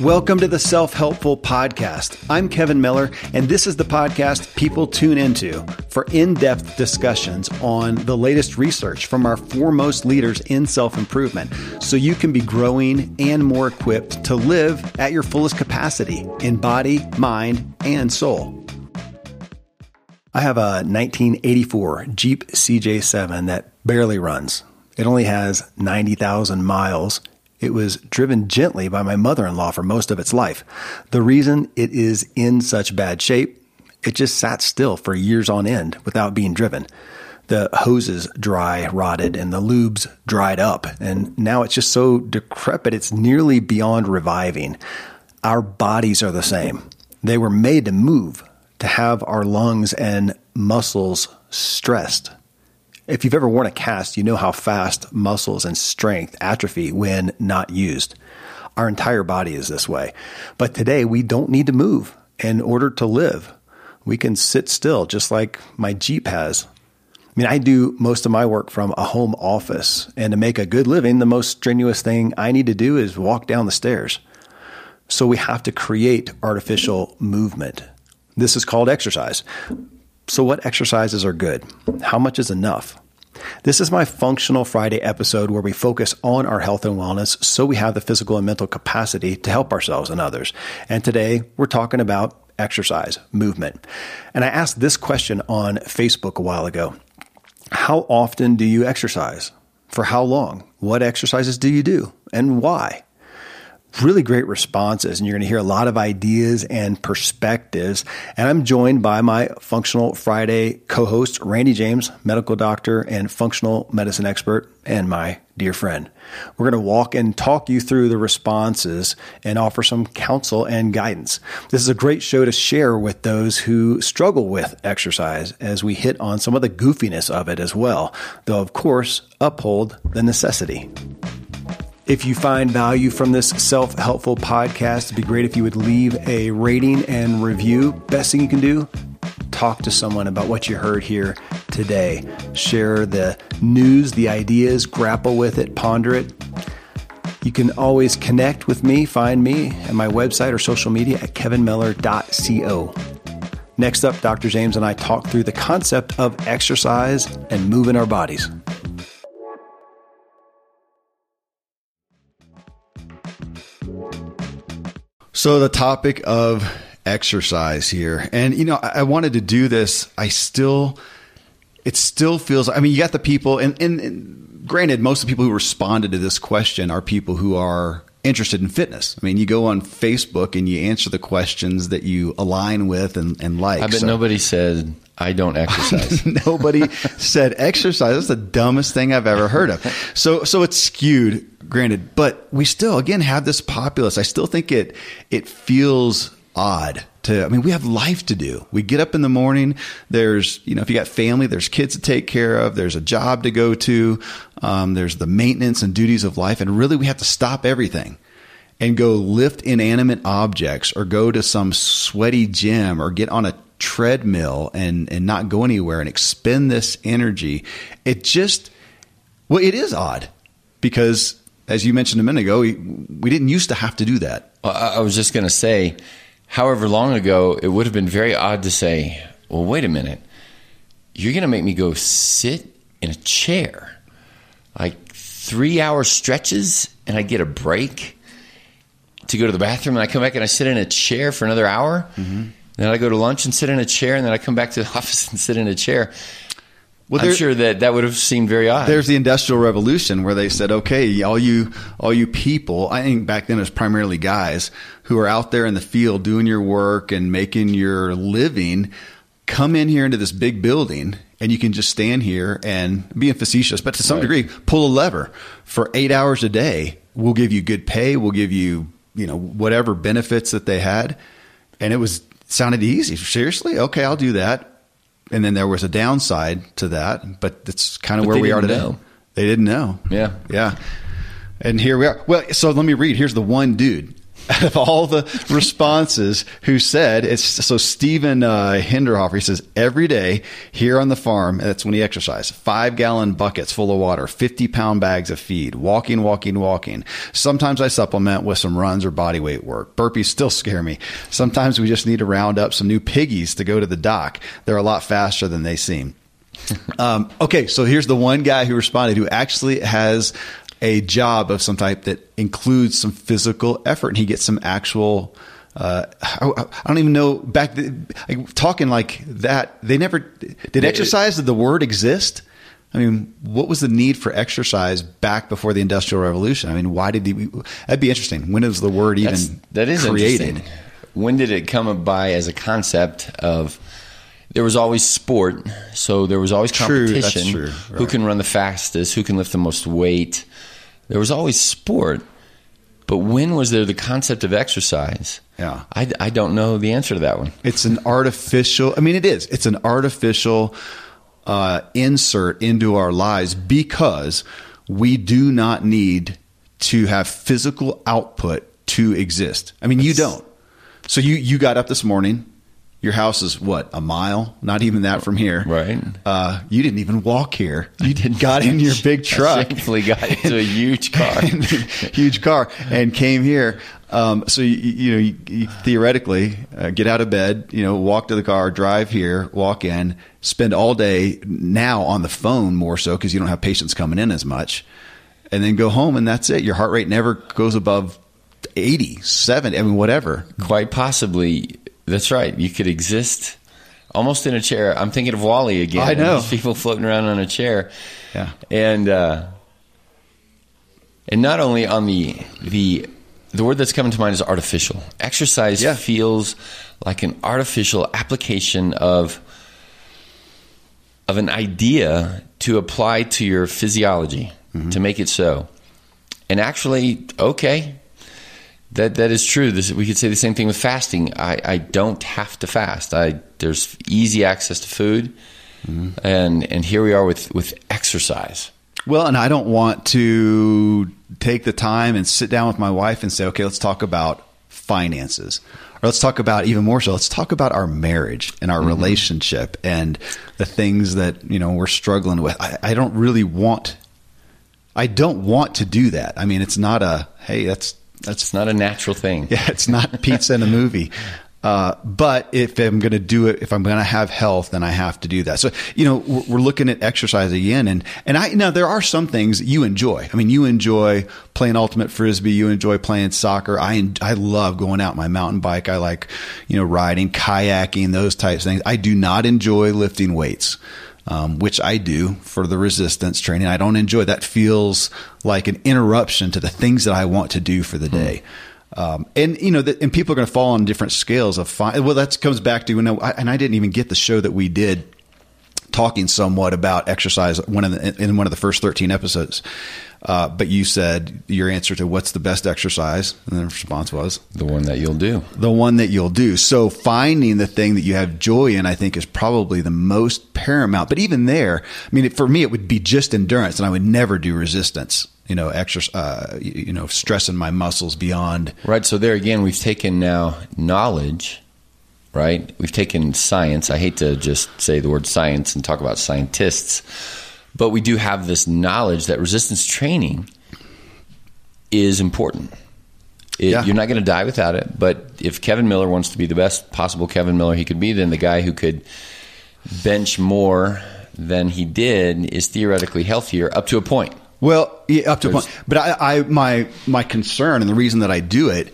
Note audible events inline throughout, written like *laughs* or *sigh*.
Welcome to the Self Helpful Podcast. I'm Kevin Miller, and this is the podcast people tune into for in depth discussions on the latest research from our foremost leaders in self improvement so you can be growing and more equipped to live at your fullest capacity in body, mind, and soul. I have a 1984 Jeep CJ7 that barely runs. It only has 90,000 miles it was driven gently by my mother in law for most of its life. The reason it is in such bad shape, it just sat still for years on end without being driven. The hoses dry rotted and the lubes dried up, and now it's just so decrepit it's nearly beyond reviving. Our bodies are the same. They were made to move, to have our lungs and muscles stressed. If you've ever worn a cast, you know how fast muscles and strength atrophy when not used. Our entire body is this way. But today we don't need to move in order to live. We can sit still just like my Jeep has. I mean, I do most of my work from a home office, and to make a good living, the most strenuous thing I need to do is walk down the stairs. So we have to create artificial movement. This is called exercise. So, what exercises are good? How much is enough? This is my Functional Friday episode where we focus on our health and wellness so we have the physical and mental capacity to help ourselves and others. And today we're talking about exercise, movement. And I asked this question on Facebook a while ago How often do you exercise? For how long? What exercises do you do? And why? Really great responses, and you're going to hear a lot of ideas and perspectives. And I'm joined by my Functional Friday co host, Randy James, medical doctor and functional medicine expert, and my dear friend. We're going to walk and talk you through the responses and offer some counsel and guidance. This is a great show to share with those who struggle with exercise as we hit on some of the goofiness of it as well, though, of course, uphold the necessity. If you find value from this self helpful podcast, it'd be great if you would leave a rating and review. Best thing you can do, talk to someone about what you heard here today. Share the news, the ideas, grapple with it, ponder it. You can always connect with me, find me at my website or social media at kevinmiller.co. Next up, Dr. James and I talk through the concept of exercise and moving our bodies. So, the topic of exercise here. And, you know, I, I wanted to do this. I still, it still feels, I mean, you got the people, and, and, and granted, most of the people who responded to this question are people who are interested in fitness. I mean, you go on Facebook and you answer the questions that you align with and, and like. I bet so, nobody said, I don't exercise. *laughs* nobody said exercise. That's the dumbest thing I've ever heard of. So, so it's skewed granted, but we still again have this populace. I still think it it feels odd to I mean we have life to do. We get up in the morning, there's you know if you got family, there's kids to take care of, there's a job to go to, um, there's the maintenance and duties of life and really we have to stop everything and go lift inanimate objects or go to some sweaty gym or get on a treadmill and and not go anywhere and expend this energy. It just well it is odd because as you mentioned a minute ago, we, we didn't used to have to do that. Well, I was just going to say, however long ago, it would have been very odd to say, well, wait a minute. You're going to make me go sit in a chair, like three hour stretches, and I get a break to go to the bathroom, and I come back and I sit in a chair for another hour. Mm-hmm. Then I go to lunch and sit in a chair, and then I come back to the *laughs* office and sit in a chair. Well, I'm sure that that would have seemed very odd. There's the Industrial Revolution where they said, "Okay, all you all you people, I think back then it was primarily guys who are out there in the field doing your work and making your living, come in here into this big building and you can just stand here and being facetious, but to some right. degree, pull a lever for 8 hours a day. We'll give you good pay, we'll give you, you know, whatever benefits that they had." And it was sounded easy. Seriously? Okay, I'll do that and then there was a downside to that, but that's kind of but where we are today. Know. They didn't know. Yeah. Yeah. And here we are. Well, so let me read. Here's the one dude *laughs* out of all the responses who said it's so Stephen uh, Hinderhofer he says every day here on the farm that's when he exercised five gallon buckets full of water 50 pound bags of feed walking walking walking. Sometimes I supplement with some runs or body weight work. Burpees still scare me. Sometimes we just need to round up some new piggies to go to the dock. They're a lot faster than they seem. *laughs* Um, okay so here's the one guy who responded who actually has a job of some type that includes some physical effort and he gets some actual uh, I, I, don't even know back the, like, talking like that they never did exercise did the word exist I mean, what was the need for exercise back before the Industrial Revolution? I mean, why did the, that'd be interesting. When was the word even that is created? When did it come by as a concept of there was always sport, so there was always competition. True, true. Right. Who can run the fastest? Who can lift the most weight? There was always sport, but when was there the concept of exercise? Yeah. I, I don't know the answer to that one. It's an artificial, I mean, it is. It's an artificial uh, insert into our lives because we do not need to have physical output to exist. I mean, you don't. So you, you got up this morning, your house is what a mile, not even that from here. Right. Uh, you didn't even walk here. You did got in your big truck. Thankfully, got into a huge *laughs* car, huge car, and came here. Um, so you, you know, you, you theoretically uh, get out of bed, you know, walk to the car, drive here, walk in, spend all day now on the phone more so because you don't have patients coming in as much, and then go home and that's it. Your heart rate never goes above 80, 70, I mean, whatever. Quite possibly that's right. You could exist almost in a chair. I'm thinking of WALL-E again. I know people floating around on a chair. Yeah, and uh, and not only on the the the word that's coming to mind is artificial. Exercise Yeah. feels like an artificial application of of an idea to apply to your physiology to make it so. And actually, okay, that that is true. This, we could say the same thing with fasting. I, I don't have to fast. I there's easy access to food, mm-hmm. and and here we are with with exercise. Well, and I don't want to take the time and sit down with my wife and say, okay, let's talk about finances. Or let's talk about even more so, let's talk about our marriage and our mm-hmm. relationship and the things that, you know, we're struggling with. I, I don't really want I don't want to do that. I mean, it's not a hey, that's that's not a natural thing. *laughs* yeah, it's not pizza in a movie. Uh, but if I'm going to do it, if I'm going to have health, then I have to do that. So, you know, we're, we're looking at exercise again. And, and I, now there are some things you enjoy. I mean, you enjoy playing ultimate frisbee. You enjoy playing soccer. I, I love going out my mountain bike. I like, you know, riding, kayaking, those types of things. I do not enjoy lifting weights. Um, which I do for the resistance training. I don't enjoy that. Feels like an interruption to the things that I want to do for the day. Um, and you know, the, and people are going to fall on different scales of fine. Well, that comes back to you know, I, and I didn't even get the show that we did talking somewhat about exercise one of the, in one of the first 13 episodes. Uh, but you said your answer to what's the best exercise, and the response was The one that you'll do. the one that you'll do. So finding the thing that you have joy in, I think, is probably the most paramount. But even there, I mean, for me, it would be just endurance, and I would never do resistance. You know, exercise. Uh, you know, stressing my muscles beyond. Right. So there again, we've taken now knowledge, right? We've taken science. I hate to just say the word science and talk about scientists, but we do have this knowledge that resistance training is important. It, Yeah. You're not going to die without it. But if Kevin Miller wants to be the best possible Kevin Miller he could be, then the guy who could bench more than he did is theoretically healthier up to a point. Well, yeah, up to a point. But I, I, my, my concern and the reason that I do it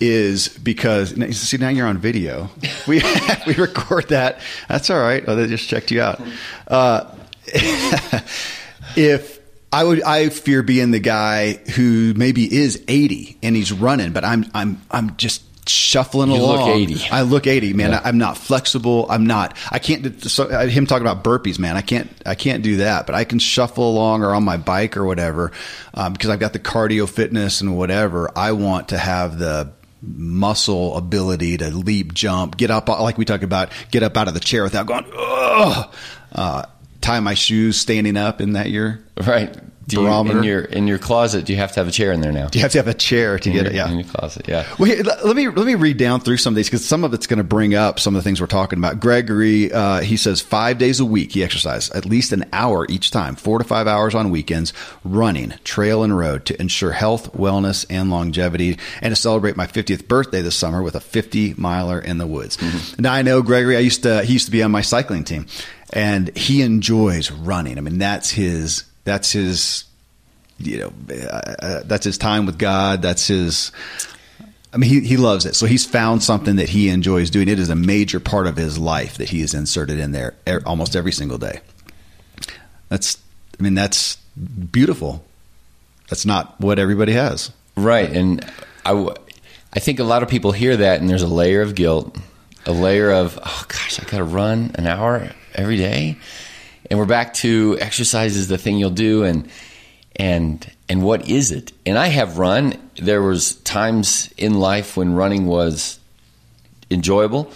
is because see now you're on video. We *laughs* we record that. That's all right. Oh, they just checked you out. Uh, *laughs* if I would, I fear being the guy who maybe is 80 and he's running, but I'm I'm I'm just shuffling along. You look 80. I look 80, man. Yeah. I, I'm not flexible. I'm not. I can't. So uh, him talking about burpees, man. I can't. I can't do that. But I can shuffle along or on my bike or whatever um, because I've got the cardio fitness and whatever. I want to have the muscle ability to leap, jump, get up like we talk about, get up out of the chair without going. Ugh. Uh, tie my shoes standing up in that year. Right. Do you, barometer. in your in your closet, do you have to have a chair in there now? Do you have to have a chair to in get your, it. Yeah. in your closet. Yeah. Well, here, let me let me read down through some of these because some of it's going to bring up some of the things we're talking about. Gregory, uh, he says five days a week he exercises at least an hour each time, four to five hours on weekends, running trail and road to ensure health, wellness, and longevity, and to celebrate my 50th birthday this summer with a 50 miler in the woods. Now I know Gregory. I used to he used to be on my cycling team, and he enjoys running. I mean that's his that's his you know, uh, uh, that's his time with God. That's his. I mean, he, he loves it. So he's found something that he enjoys doing. It is a major part of his life that he has inserted in there er, almost every single day. That's, I mean, that's beautiful. That's not what everybody has. Right, and I, I think a lot of people hear that, and there's a layer of guilt, a layer of oh gosh, I got to run an hour every day, and we're back to exercise is the thing you'll do, and and and what is it? And I have run. There was times in life when running was enjoyable.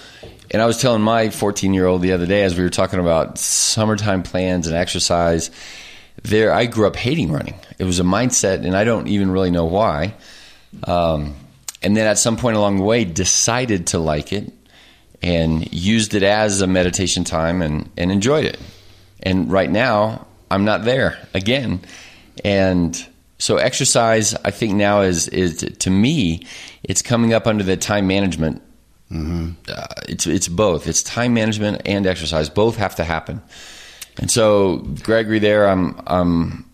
And I was telling my 14 year old the other day as we were talking about summertime plans and exercise. There, I grew up hating running. It was a mindset, and I don't even really know why. Um, and then at some point along the way, decided to like it and used it as a meditation time and, and enjoyed it. And right now, I'm not there again. And so exercise, I think now is is to me, it's coming up under the time management. Mm-hmm. Uh, it's it's both. It's time management and exercise. Both have to happen. And so, Gregory, there, I'm I'm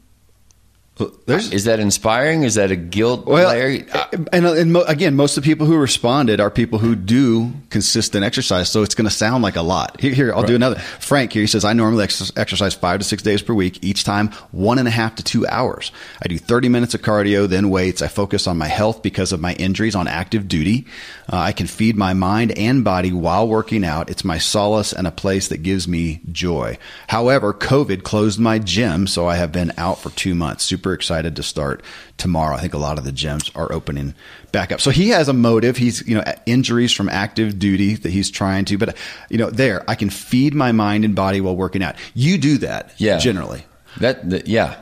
There's, is that inspiring? Is that a guilt well, layer? and, and mo- again, most of the people who responded are people who do consistent exercise. So it's going to sound like a lot. Here, here I'll do another. Frank here, he says, I normally ex- exercise five to six days per week, each time one and a half to two hours. I do 30 minutes of cardio, then weights. I focus on my health because of my injuries on active duty. Uh, I can feed my mind and body while working out. It's my solace and a place that gives me joy. However, COVID closed my gym, so I have been out for two months. Super excited to start tomorrow. I think a lot of the gyms are opening back up. So he has a motive. He's, you know, injuries from active duty that he's trying to, but you know, there, I can feed my mind and body while working out. You do that Yeah. generally. That, that yeah,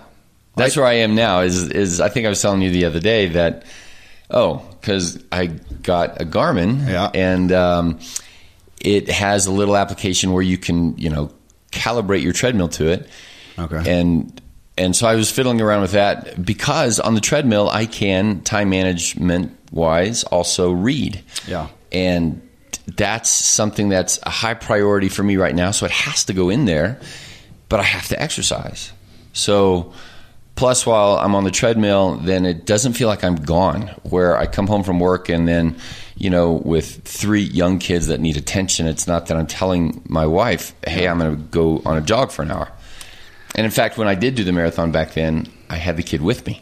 that's where I am now. Is is I think I was telling you the other day that oh, because I got a Garmin, Yeah. and um, it has a little application where you can you know calibrate your treadmill to it. Okay. And and so I was fiddling around with that because on the treadmill I can time management wise also read. Yeah. And that's something that's a high priority for me right now. So it has to go in there, but I have to exercise. So plus while I'm on the treadmill, then it doesn't feel like I'm gone. Where I come home from work and then, you know, with three young kids that need attention, it's not that I'm telling my wife, "Hey, I'm going to go on a jog for an hour." And in fact, when I did do the marathon back then, I had the kid with me.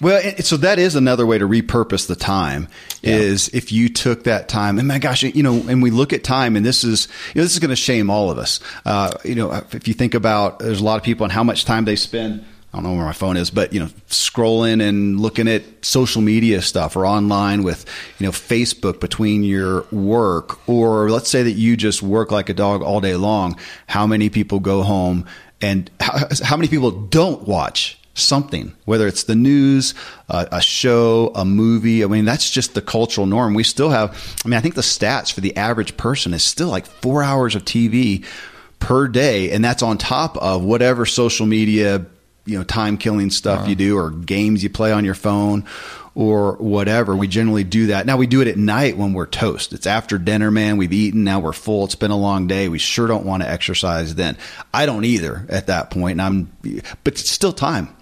Well, so that is another way to repurpose the time is if you took that time and my gosh, you know, and we look at time and this is, you know, this is going to shame all of us. Uh, you know, if you think about, there's a lot of people and how much time they spend. I don't know where my phone is, but you know, scrolling and looking at social media stuff or online with, you know, Facebook between your work, or let's say that you just work like a dog all day long. How many people go home and how, *laughs* how many people don't watch something, whether it's the news, uh, a show, a movie. I mean, that's just the cultural norm. We still have, I mean, I think the stats for the average person is still like four hours of TV per day. And that's on top of whatever social media, you know, time killing stuff uh-huh. you do or games you play on your phone or whatever. We generally do that. Now we do it at night when we're toast. It's after dinner, man. We've eaten. Now we're full. It's been a long day. We sure don't want to exercise then. I don't either at that point. And I'm, but it's still time.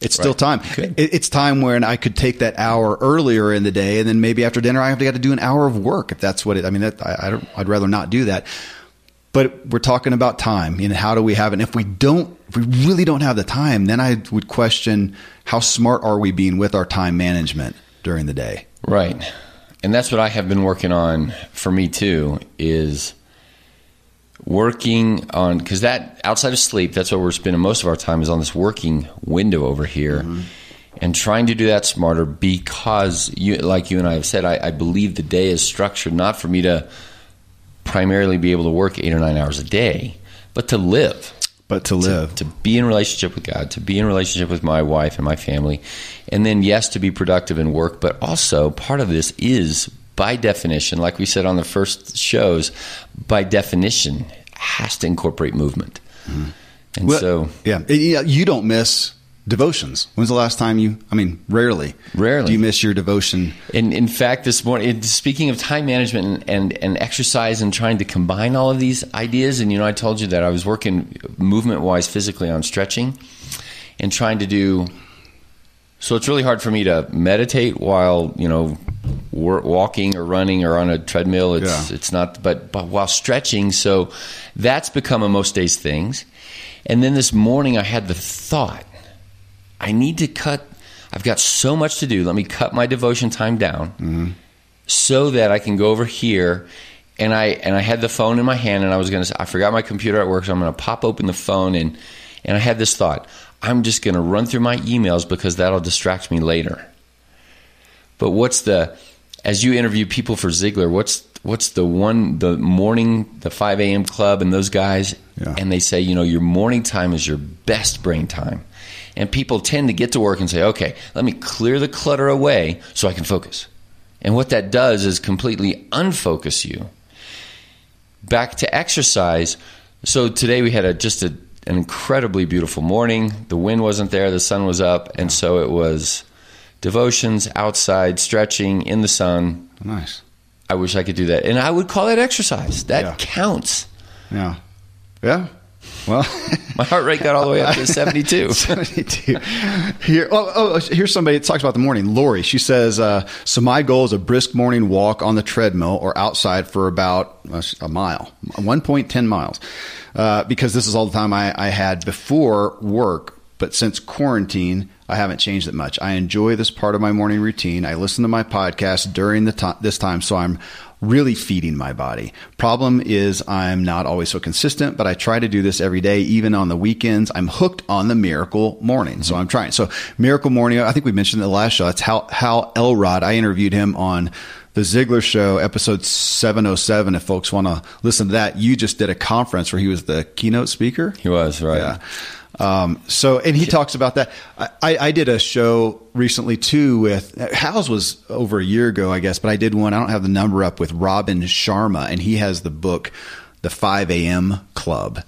It's still Right. time. Good. It, it's time when I could take that hour earlier in the day, and then maybe after dinner I have to, got to do an hour of work if that's what it. I mean, that, I, I don't, I'd rather not do that. But we're talking about time. and how do we have it? And if we don't, if we really don't have the time, then I would question how smart are we being with our time management during the day. Right. And that's what I have been working on for me too is working on cuz that outside of sleep that's what we're spending most of our time is on this working window over here mm-hmm. and trying to do that smarter because you like you and I have said I, I believe the day is structured not for me to primarily be able to work 8 or 9 hours a day but to live but to live. To, to be in relationship with God, to be in relationship with my wife and my family. And then, yes, to be productive in work, but also part of this is by definition, like we said on the first shows, by definition, has to incorporate movement. Mm-hmm. And well, so, yeah, you don't miss devotions. When's the last time you? I mean, rarely. Rarely. Do you miss your devotion? In in fact, this morning, speaking of time management and, and, and exercise and trying to combine all of these ideas, and you know, I told you that I was working movement wise, physically on stretching, and trying to do. So it's really hard for me to meditate while you know walking or running or on a treadmill. It's yeah. it's not, but but while stretching. So that's become a most days things. And then this morning, I had the thought I need to cut. I've got so much to do. Let me cut my devotion time down mm-hmm. so that I can go over here. And I and I had the phone in my hand, and I was gonna. I forgot my computer at work, so I'm gonna pop open the phone and and I had this thought. I'm just gonna run through my emails because that'll distract me later. But what's the as you interview people for Ziglar? What's what's the one the morning the 5 a.m. club and those guys yeah. and they say you know your morning time is your best brain time and people tend to get to work and say, okay, let me clear the clutter away so I can focus. And what that does is completely unfocus you. Back to exercise. So today we had a, just a, an incredibly beautiful morning. The wind wasn't there, the sun was up, and so it was devotions outside, stretching in the sun. Nice. I wish I could do that. And I would call that exercise. That yeah. counts. Yeah. Yeah. Well, *laughs* my heart rate got all the way up to *laughs* 72. *laughs* 72. Here, oh, oh, here's somebody that talks about the morning. Lori, she says, uh, so my goal is a brisk morning walk on the treadmill or outside for about a mile, 1.10 miles, uh, because this is all the time I, I had before work. But since quarantine, I haven't changed it much. I enjoy this part of my morning routine. I listen to my podcast during the to- this time, so I'm really feeding my body. Problem is, I'm not always so consistent, but I try to do this every day, even on the weekends. I'm hooked on the miracle morning. Mm-hmm. So I'm trying. So miracle morning, I think we mentioned in the last show. That's Hal, Hal Elrod. I interviewed him on the Ziglar Show, episode 707. If folks want to listen to that, you just did a conference where he was the keynote speaker. He was, right. Yeah. Um, so, and he talks about that. I, I, did a show recently too with Hal's was over a year ago, I guess, but I did one. I don't have the number up with Robin Sharma, and he has the book, The 5 a.m. Club.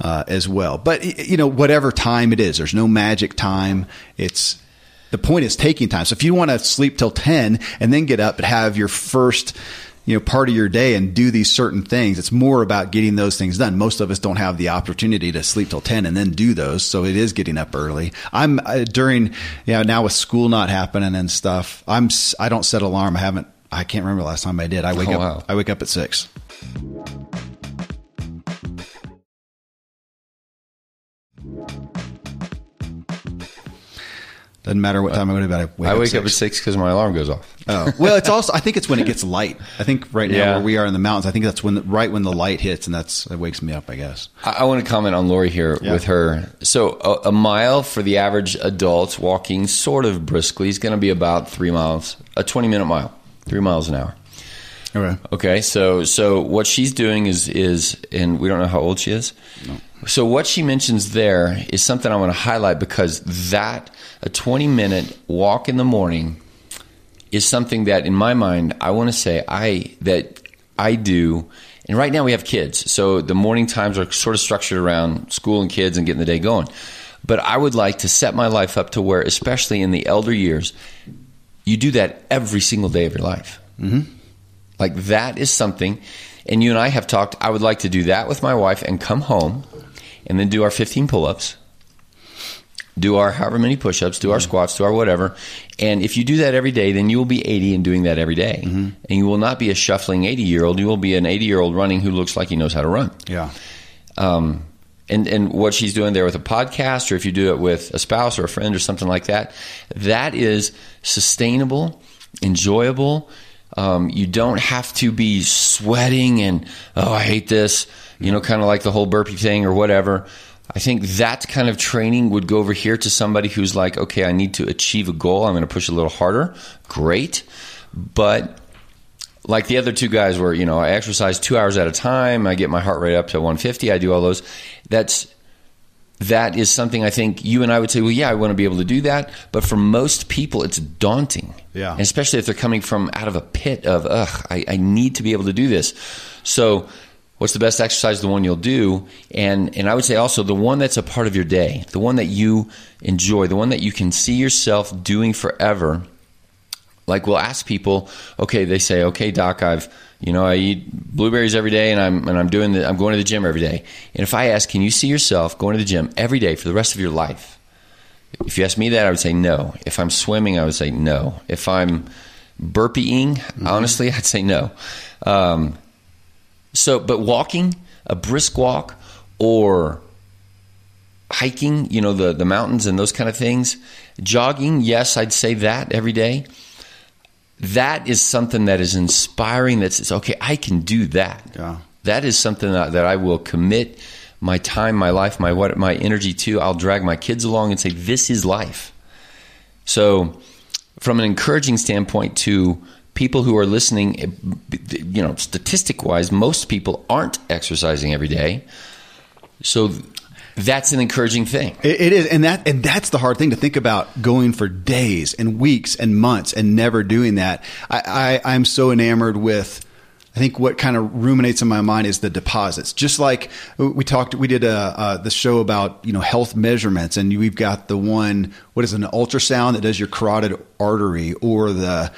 Uh, as well, but you know, whatever time it is, there's no magic time. It's the point is taking time. So if you want to sleep till 10 and then get up and have your first you know part of your day and do these certain things. It's more about getting those things done. Most of us don't have the opportunity to sleep till 10 and then do those so it is getting up early. I'm uh, during you know now with school not happening and stuff i'm i don't set alarm. I haven't i can't remember the last time i did. I wake oh, up wow. i wake up at 6 Doesn't matter what time I go to bed. I wake, I wake up, up, at six because my alarm goes off. Oh well, it's also I think it's when it gets light. I think right now yeah. where we are in the mountains, I think that's when right when the light hits, and that's it wakes me up. I guess. I, I want to comment on Lori here yeah. with her. So a, a, mile for the average adult walking sort of briskly is going to be about three miles, a twenty minute mile, three miles an hour. Okay. Okay. So so what she's doing is is and we don't know how old she is. No. So what she mentions there is something I want to highlight because that a 20 minute walk in the morning is something that in my mind I want to say I that I do. And right now we have kids so the morning times are sort of structured around school and kids and getting the day going. But I would like to set my life up to where especially in the elder years you do that every single day of your life. Mm-hmm. like that is something and you and I have talked I would like to do that with my wife and come home and then do our 15 pull-ups do our however many push-ups, do our squats, do our whatever. And if you do that every day, then you will be 80 and doing that every day. Mm-hmm. And you will not be a shuffling 80-year-old. You will be an 80-year-old running who looks like he knows how to run. Yeah. Um, and and what she's doing there with a podcast, or if you do it with a spouse or a friend or something like that, that is sustainable, enjoyable. Um, you don't have to be sweating and oh, I hate this. You know, kind of like the whole burpee thing or whatever. I think that kind of training would go over here to somebody who's like, okay, I need to achieve a goal. I'm going to push a little harder. Great. But like the other two guys were, you know, I exercise two hours at a time. I get my heart rate up to 150. I do all those. That's that is something I think you and I would say, well, yeah, I want to be able to do that. But for most people, it's daunting. Yeah. And especially if they're coming from out of a pit of, ugh, I, I need to be able to do this. So, what's the best exercise? The one you'll do. And, and I would say also the one that's a part of your day, the one that you enjoy, the one that you can see yourself doing forever. Like we'll ask people, okay, they say, okay, doc, I've, you know, I eat blueberries every day, and I'm and I'm doing the, I'm going to the gym every day. And if I ask, can you see yourself going to the gym every day for the rest of your life? If you ask me that, I would say no. If I'm swimming, I would say no. If I'm burpeeing, mm-hmm. honestly, *laughs* I'd say no. Um, so, but walking, a brisk walk, or hiking, you know, the the mountains and those kind of things. Jogging, yes, I'd say that every day that is something that is inspiring that says, okay, I can do that. Yeah. That is something that, that I will commit my time, my life, my what my energy to. I'll drag my kids along and say, this is life. So from an encouraging standpoint to people who are listening, you know, statistic wise, most people aren't exercising every day. So that's an encouraging thing. It, it is, and that and that's the hard thing to think about going for days and weeks and months and never doing that. I, I I'm so enamored with. I think what kind of ruminates in my mind is the deposits. Just like we talked, we did a, uh, the show about you know health measurements, and we've got the one what is it, an ultrasound that does your carotid artery, or the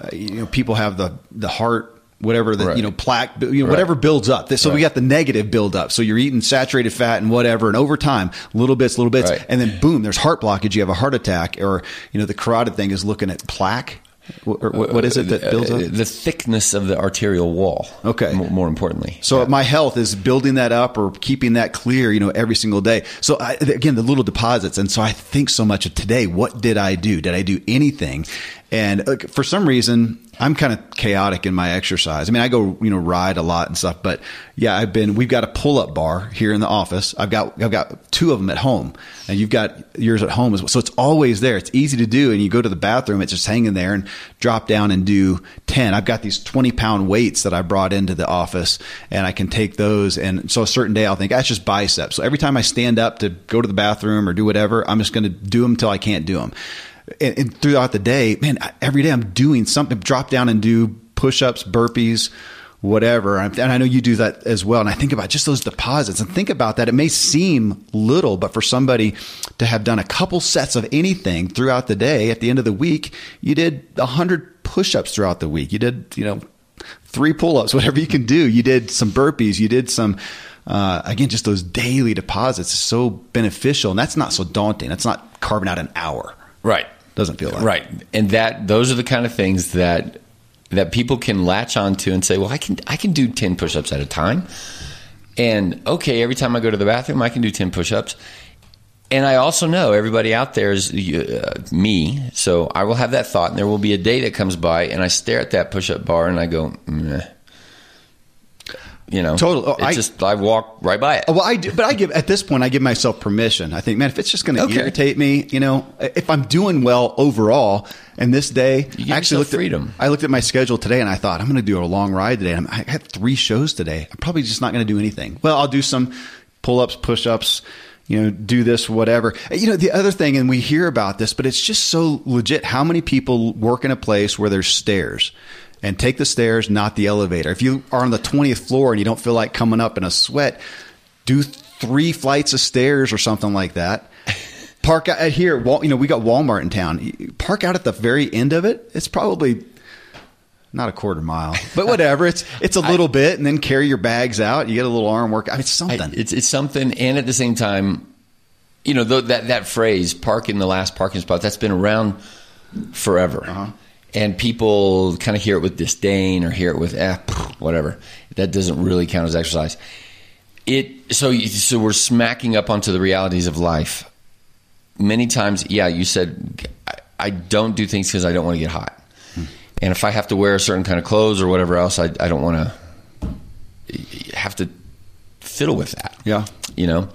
uh, you know people have the the heart whatever the right. you know plaque you know right. whatever builds up so right. we got the negative build up so you're eating saturated fat and whatever and over time little bits little bits and then boom there's heart blockage you have a heart attack or you know the carotid thing is looking at plaque what, what is it that builds up? The thickness of the arterial wall. Okay. More, importantly. So yeah. my health is building that up or keeping that clear, you know, every single day. So I, again, the little deposits. And so I think so much of today, what did I do? Did I do anything? And uh, for some reason, I'm kind of chaotic in my exercise. I mean, I go, you know, ride a lot and stuff, but yeah, I've been, we've got a pull up bar here in the office. I've got, I've got two of them at home and you've got yours at home as well. So it's always there. It's easy to do. And you go to the bathroom, it's just hanging there and drop down and do 10. I've got these 20 pound weights that I brought into the office and I can take those. And so a certain day I'll think that's just biceps. So every time I stand up to go to the bathroom or do whatever, I'm just going to do them till I can't do them and, and throughout the day, man, every day I'm doing something. Drop down and do push ups, burpees, whatever. And I know you do that as well. And I think about just those deposits and think about that. It may seem little, but for somebody to have done a couple sets of anything throughout the day, at the end of the week, you did a hundred push ups throughout the week. You did, you know, three pull ups, *laughs* whatever you can do. You did some burpees. You did some, uh, again, just those daily deposits is so beneficial. And that's not so daunting. That's not carving out an hour. Right. Doesn't feel like right. And that those are the kind of things that that people can latch onto and say, well, I can I can do ten push-ups at a time. And okay, every time I go to the bathroom, I can do ten push-ups. And I also know everybody out there is uh, me, so I will have that thought, and there will be a day that comes by, and I stare at that push-up bar, and I go, Meh you know, totally. Oh, I just I walk right by it. Oh, well, I do, but I give at this point I give myself permission. I think, man, if it's just going to okay. irritate me, you know, if I'm doing well overall, and this day, I actually looked freedom. At, I looked at my schedule today, and I thought I'm going to do a long ride today. And I had three shows today. I'm probably just not going to do anything. Well, I'll do some pull ups, push ups. You know, do this, whatever. You know, the other thing, and we hear about this, but it's just so legit. How many people work in a place where there's stairs? And take the stairs, not the elevator. If you are on the 20th floor and you don't feel like coming up in a sweat, do three flights of stairs or something like that. *laughs* Park out here. You know, we got Walmart in town. Park out at the very end of it. It's probably not a quarter mile, but whatever. It's it's a *laughs* little I, bit, and then carry your bags out. You get a little arm workout. It's something. I, it's it's something, and at the same time, you know that that phrase "park in the last parking spot" that's been around forever. Uh-huh and people kind of hear it with disdain or hear it with eh, whatever. That doesn't really count as exercise. It so so we're smacking up onto the realities of life. Many times, yeah, you said I don't do things because I don't want to get hot, hmm. and if I have to wear a certain kind of clothes or whatever else, I, I don't want to have to fiddle with that. Yeah, you know.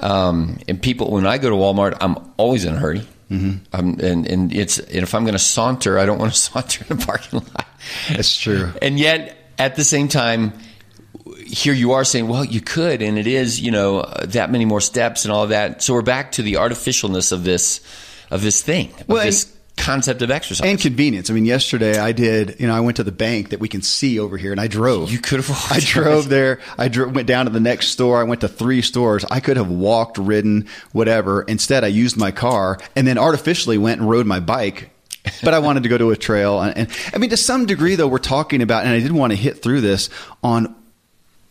Um, and people, when I go to Walmart, I'm always in a hurry. Mm-hmm. Um, and and it's and if I'm going to saunter, I don't want to *laughs* saunter in a parking lot. That's true. And yet, at the same time, here you are saying, well, you could, and it is, you know, that many more steps and all that. So we're back to the artificialness of this, of this thing, of Well, this concept of exercise. and convenience. I mean, yesterday I did. You know, I went to the bank that we can see over here, and I drove. You could have walked. I *laughs* drove there. I dro- went down to the next store. I went to three stores. I could have walked, ridden, whatever. Instead, I used my car and then artificially went and rode my bike. But I wanted to go to a trail, and, and I mean, to some degree, though, we're talking about, and I didn't want to hit through this on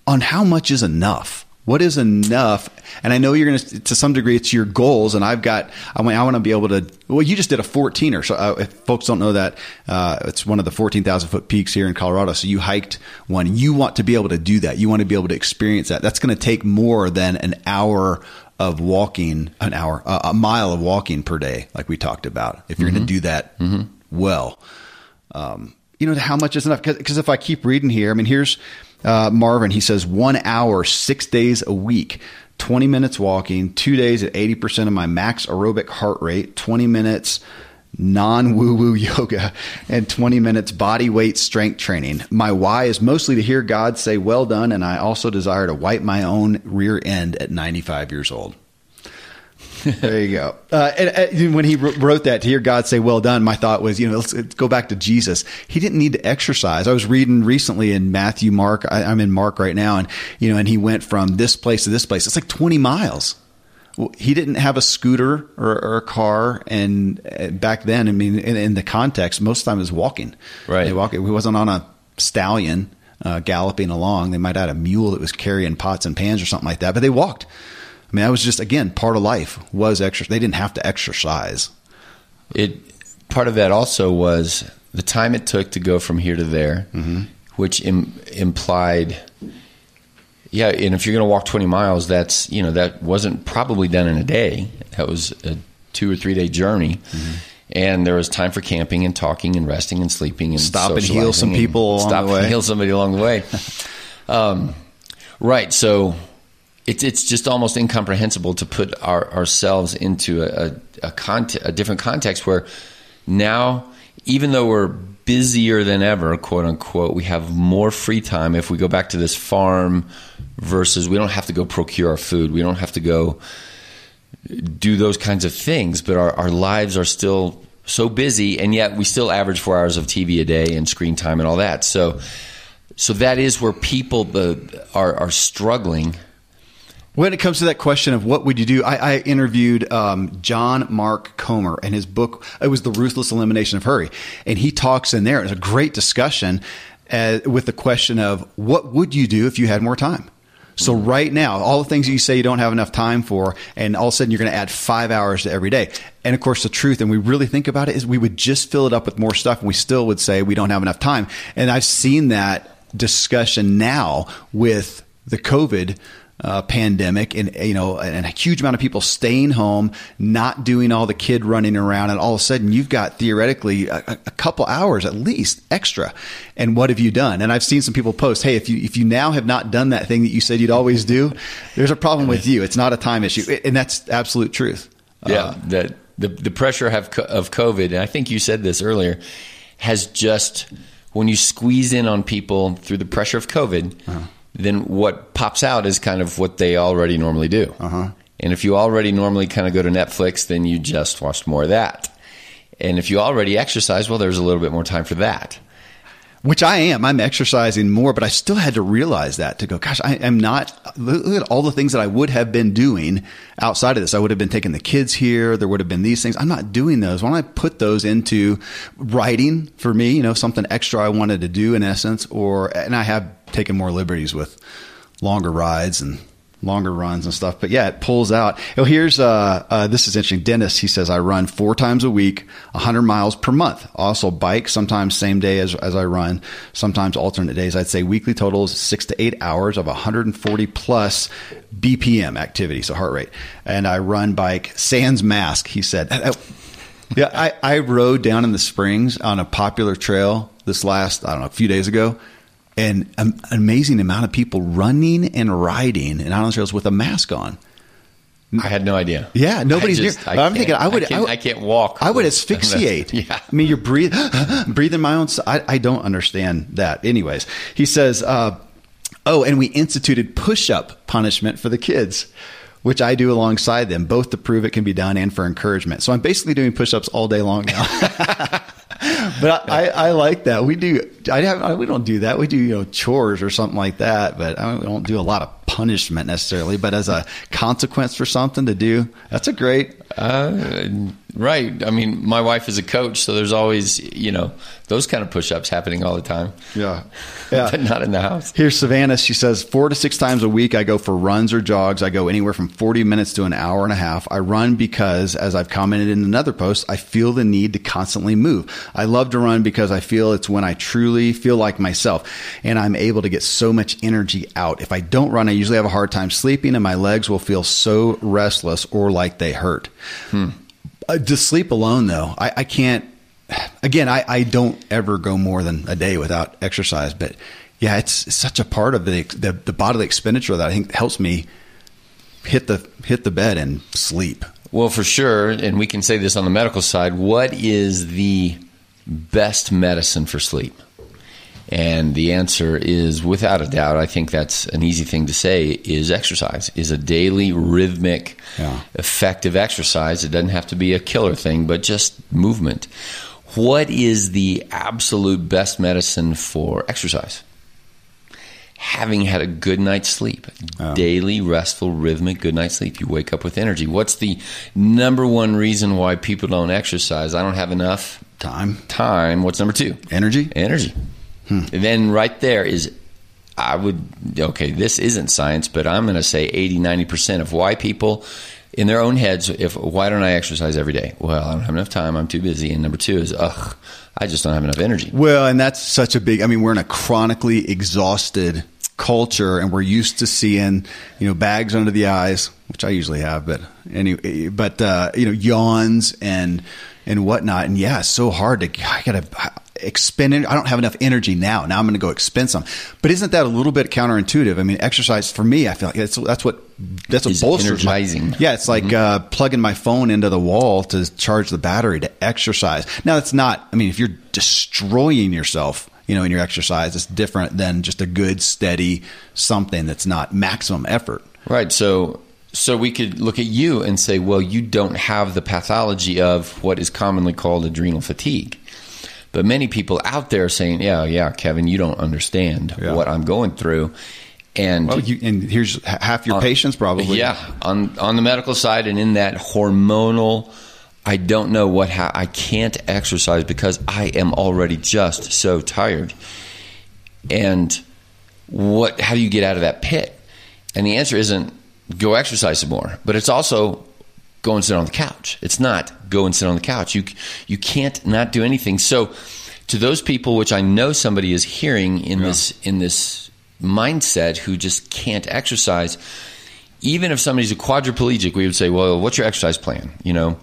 on how much is enough. What is enough? And I know you're going to, to some degree, it's your goals. And I've got, I want, I want to be able to, well, you just did a 14er. So uh, if folks don't know that, uh, it's one of the 14,000 foot peaks here in Colorado. So you hiked one. You want to be able to do that. You want to be able to experience that. That's going to take more than an hour of walking, an hour, uh, a mile of walking per day, like we talked about. If you're going to do that well, um, you know, how much is enough? Because if I keep reading here, I mean, here's uh, Marvin. He says one hour, six days a week, 20 minutes walking, two days at 80% of my max aerobic heart rate, 20 minutes non woo woo *laughs* yoga, and 20 minutes body weight strength training. My why is mostly to hear God say, well done. And I also desire to wipe my own rear end at 95 years old. There you go. Uh, and, and when he wrote that to hear God say, well done, my thought was, you know, let's, let's, go back to Jesus. He didn't need to exercise. I was reading recently in Matthew, Mark, I, I'm in Mark right now. And, you know, and he went from this place to this place. It's like 20 miles. He didn't have a scooter or, or, a car, and uh, back then, I mean, in, in the context, most of the time it was walking. Right. They walk. He wasn't on a stallion uh, galloping along. They might have had a mule that was carrying pots and pans or something like that, but they walked. I mean, that was just again part of life was exercise. They didn't have to exercise. It part of that also was the time it took to go from here to there, mm-hmm. which Im, implied yeah, and if you're going to walk 20 miles, that's you know that wasn't probably done in a day. That was a two or three day journey, mm-hmm. and there was time for camping and talking and resting and sleeping and stop and heal some people along stop the way. and heal somebody along the way. *laughs* um, right, so it's it's just almost incomprehensible to put our, ourselves into a a, a, cont- a different context where now, even though we're busier than ever, quote unquote, we have more free time. If we go back to this farm versus we don't have to go procure our food, we don't have to go do those kinds of things, but our, our lives are still so busy, and yet we still average four hours of TV a day and screen time and all that. So, so that is where people the, are, are struggling. When it comes to that question of what would you do, I, I interviewed um, John Mark Comer and his book. It was the Ruthless Elimination of Hurry, and he talks in there. It's a great discussion uh, with the question of what would you do if you had more time. So right now, all the things you say you don't have enough time for, and all of a sudden you're going to add five hours to every day. And of course, the truth, and we really think about it, is we would just fill it up with more stuff, and we still would say we don't have enough time. And I've seen that discussion now with the COVID uh, pandemic and you know and a huge amount of people staying home not doing all the kid running around and all of a sudden you've got theoretically a, a, couple hours at least extra. And what have you done? And i've seen some people post hey if you if you now have not done that thing that you said you'd always do there's a problem with you. It's not a time issue. And that's absolute truth. Yeah uh, that the, the pressure of, of covid and i think you said this earlier has just when you squeeze in on people through the pressure of covid uh-huh then what pops out is kind of what they already normally do. Uh-huh. And if you already normally kind of go to Netflix, then you just watched more of that. And if you already exercise, well, there's a little bit more time for that. Which I am. I'm exercising more, but I still had to realize that to go, gosh, I am not, look at all the things that I would have been doing outside of this. I would have been taking the kids here. There would have been these things. I'm not doing those. Why don't I put those into writing for me, you know, something extra I wanted to do in essence, or, and I have taken more liberties with longer rides and longer runs and stuff. But yeah, it pulls out. Oh, here's uh, uh, this is interesting. Dennis, he says I run four times a week, 100 miles per month. Also bike, sometimes same day as as I run, sometimes alternate days. I'd say weekly totals six to eight hours of 140 plus BPM activity, so heart rate. And I run bike sans mask. He said. *laughs* yeah, I, I rode down in the springs on a popular trail this last I don't know a few days ago and an amazing amount of people running and riding in island trails with a mask on. I had no idea. Yeah, nobody's just, near. I am thinking I would. I can't, I, can't walk. I would asphyxiate. *laughs* yeah. I mean, you're breathing, *gasps* breathing my own. I, I don't understand that. Anyways, he says. Uh, Oh, and we instituted push up punishment for the kids, which I do alongside them, both to prove it can be done and for encouragement. So I'm basically doing push ups all day long now. *laughs* *laughs* but I, I, like that. We do. I, we don't do that. We do you know chores or something like that. But I don't do a lot of punishment necessarily. But as a consequence for something to do, that's a great. Uh, right. I mean, my wife is a coach, so there's always you know those kind of push-ups happening all the time. Yeah, *laughs* yeah. but not in the house. Here's Savannah. She says four to six times a week I go for runs or jogs. I go anywhere from 40 minutes to an hour and a half. I run because, as I've commented in another post, I feel the need to constantly move. I love to run because I feel it's when I truly feel like myself, and I'm able to get so much energy out. If I don't run, I usually have a hard time sleeping, and my legs will feel so restless or like they hurt. Hmm. Uh, to sleep alone, though, I, I can't again, I, I don't ever go more than a day without exercise, but yeah, it's, it's such a part of the, the, the bodily expenditure that I think helps me hit the hit the bed and sleep. Well, for sure, and we can say this on the medical side. What is the best medicine for sleep? And the answer is without a doubt, I think that's an easy thing to say, is exercise, is a daily rhythmic, yeah. effective exercise. It doesn't have to be a killer thing, but just movement. What is the absolute best medicine for exercise? Having had a good night's sleep, oh. daily, restful, rhythmic, good night's sleep. You wake up with energy. What's the number one reason why people don't exercise? I don't have enough time. Time. What's number two? Energy. Energy. Hmm. Then right there is I would, okay, this isn't science, but I'm going to say 80, 90% of why people in their own heads, if why don't I exercise every day? Well, I don't have enough time. I'm too busy. And number two is, ugh, I just don't have enough energy. Well, and that's such a big. I mean, we're in a chronically exhausted culture, and we're used to seeing you know bags under the eyes, which I usually have, but anyway, but uh, you know yawns and and whatnot. And yeah, it's so hard to. I gotta expend. I don't have enough energy now. Now I'm going to go expend some. But isn't that a little bit counterintuitive? I mean, exercise for me, I feel like that's what that's what bolsters energizing. My, yeah, it's like mm-hmm. uh, plugging my phone into the wall to charge the battery to exercise. Now, it's not. I mean, if you're destroying yourself, you know, in your exercise, it's different than just a good, steady something that's not maximum effort. Right. So so we could look at you and say, well, you don't have the pathology of what is commonly called adrenal fatigue. But many people out there saying, "Yeah, yeah, Kevin, you don't understand yeah. what I'm going through." And well, you, and here's half your patients probably. Yeah, on on the medical side and in that hormonal I don't know what ha- I can't exercise because I am already just so tired. And what how do you get out of that pit? And the answer isn't go exercise some more, but it's also go and sit on the couch. It's not go and sit on the couch. You you can't not do anything. So to those people, which I know somebody is hearing in yeah. this in this mindset who just can't exercise, even if somebody's a quadriplegic, we would say, well, what's your exercise plan? You know,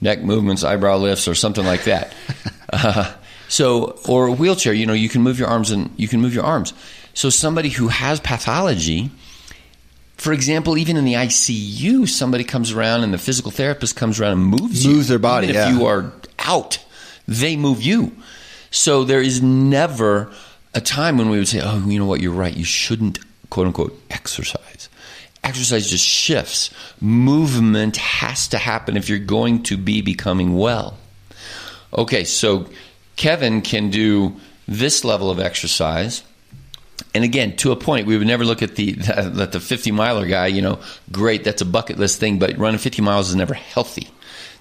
neck movements, eyebrow lifts, or something like that. *laughs* uh, so, or a wheelchair, you know, you can move your arms and you can move your arms. So, somebody who has pathology for example, even in the ICU, somebody comes around and the physical therapist comes around and moves moves you. their body. Even yeah. if you are out, they move you. So there is never a time when we would say, "Oh, you know what? You're right. You shouldn't quote unquote exercise." Exercise just shifts. Movement has to happen if you're going to be becoming well. Okay, so Kevin can do this level of exercise and again, to a point, we would never look at the that the 50 miler guy. You know, great, that's a bucket list thing, but running 50 miles is never healthy.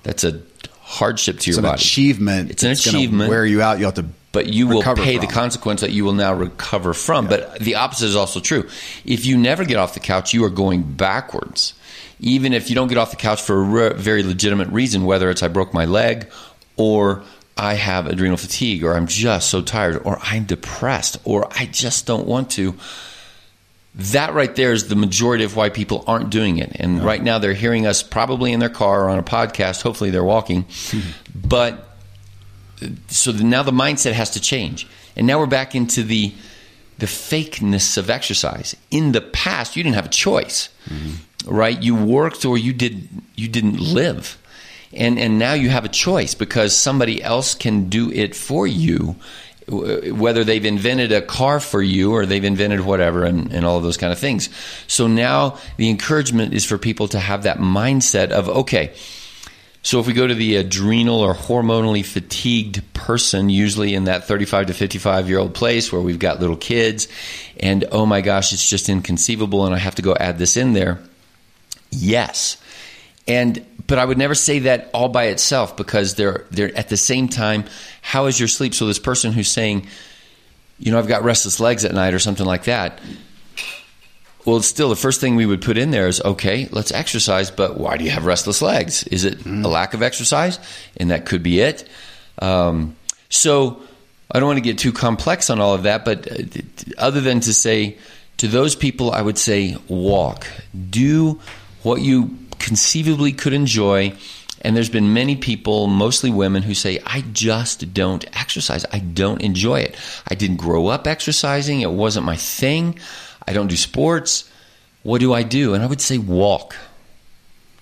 That's a hardship to your it's body. Achievement. It's an achievement. Wear you out. You have to. But you will pay the consequence that you will now recover from. Yeah. But the opposite is also true. If you never get off the couch, you are going backwards. Even if you don't get off the couch for a re- very legitimate reason, whether it's I broke my leg or I have adrenal fatigue, or I'm just so tired, or I'm depressed, or I just don't want to. That right there is the majority of why people aren't doing it. And no. right now they're hearing us probably in their car or on a podcast. Hopefully they're walking. *laughs* but so now the mindset has to change. And now we're back into the the fakeness of exercise. In the past, you didn't have a choice, mm-hmm. right? You worked or you did you didn't live and and now you have a choice because somebody else can do it for you whether they've invented a car for you or they've invented whatever and, and all of those kind of things. So now the encouragement is for people to have that mindset of, okay, so if we go to the adrenal or hormonally fatigued person, usually in that 35 to 55 year old place where we've got little kids, and oh my gosh, it's just inconceivable and I have to go add this in there. Yes. And but I would never say that all by itself because they're they're at the same time, how is your sleep? So this person who's saying, you know, I've got restless legs at night or something like that. Well, still, the first thing we would put in there is okay, let's exercise, but why do you have restless legs? Is it mm. a lack of exercise? And that could be it. Um, so I don't want to get too complex on all of that, but uh, other than to say to those people, I would say walk. Do what you conceivably could enjoy. And there's been many people, mostly women, who say, I just don't exercise. I don't enjoy it. I didn't grow up exercising. It wasn't my thing. I don't do sports. What do I do? And I would say, walk.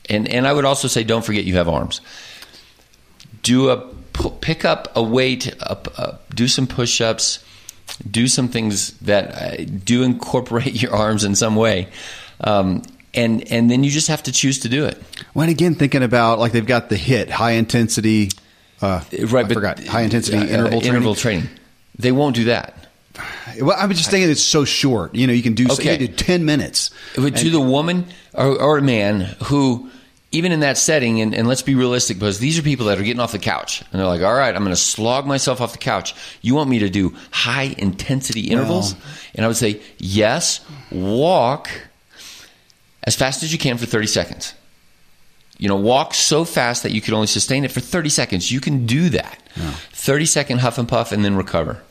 And, and I would also say, don't forget you have arms. Do a pick up a weight, do some push ups, do some things that uh, do incorporate *laughs* your arms in some way. Um, and and then you just have to choose to do it. When again, thinking about like they've got the HIIT high intensity, uh, right? I but, forgot high intensity uh, interval training. interval training. They won't do that. Well, I was just thinking it's so short. You know, you can do, okay. do ten minutes. But to the woman or, or, a man who, even in that setting, and, and, let's be realistic, because these are people that are getting off the couch and they're like, "All right, I'm going to slog myself off the couch. You want me to do high intensity intervals?" Well, and I would say, "Yes, walk." As fast as you can for 30 seconds. You know, walk so fast that you can only sustain it for 30 seconds. You can do that. Yeah. 30 second huff and puff and then recover.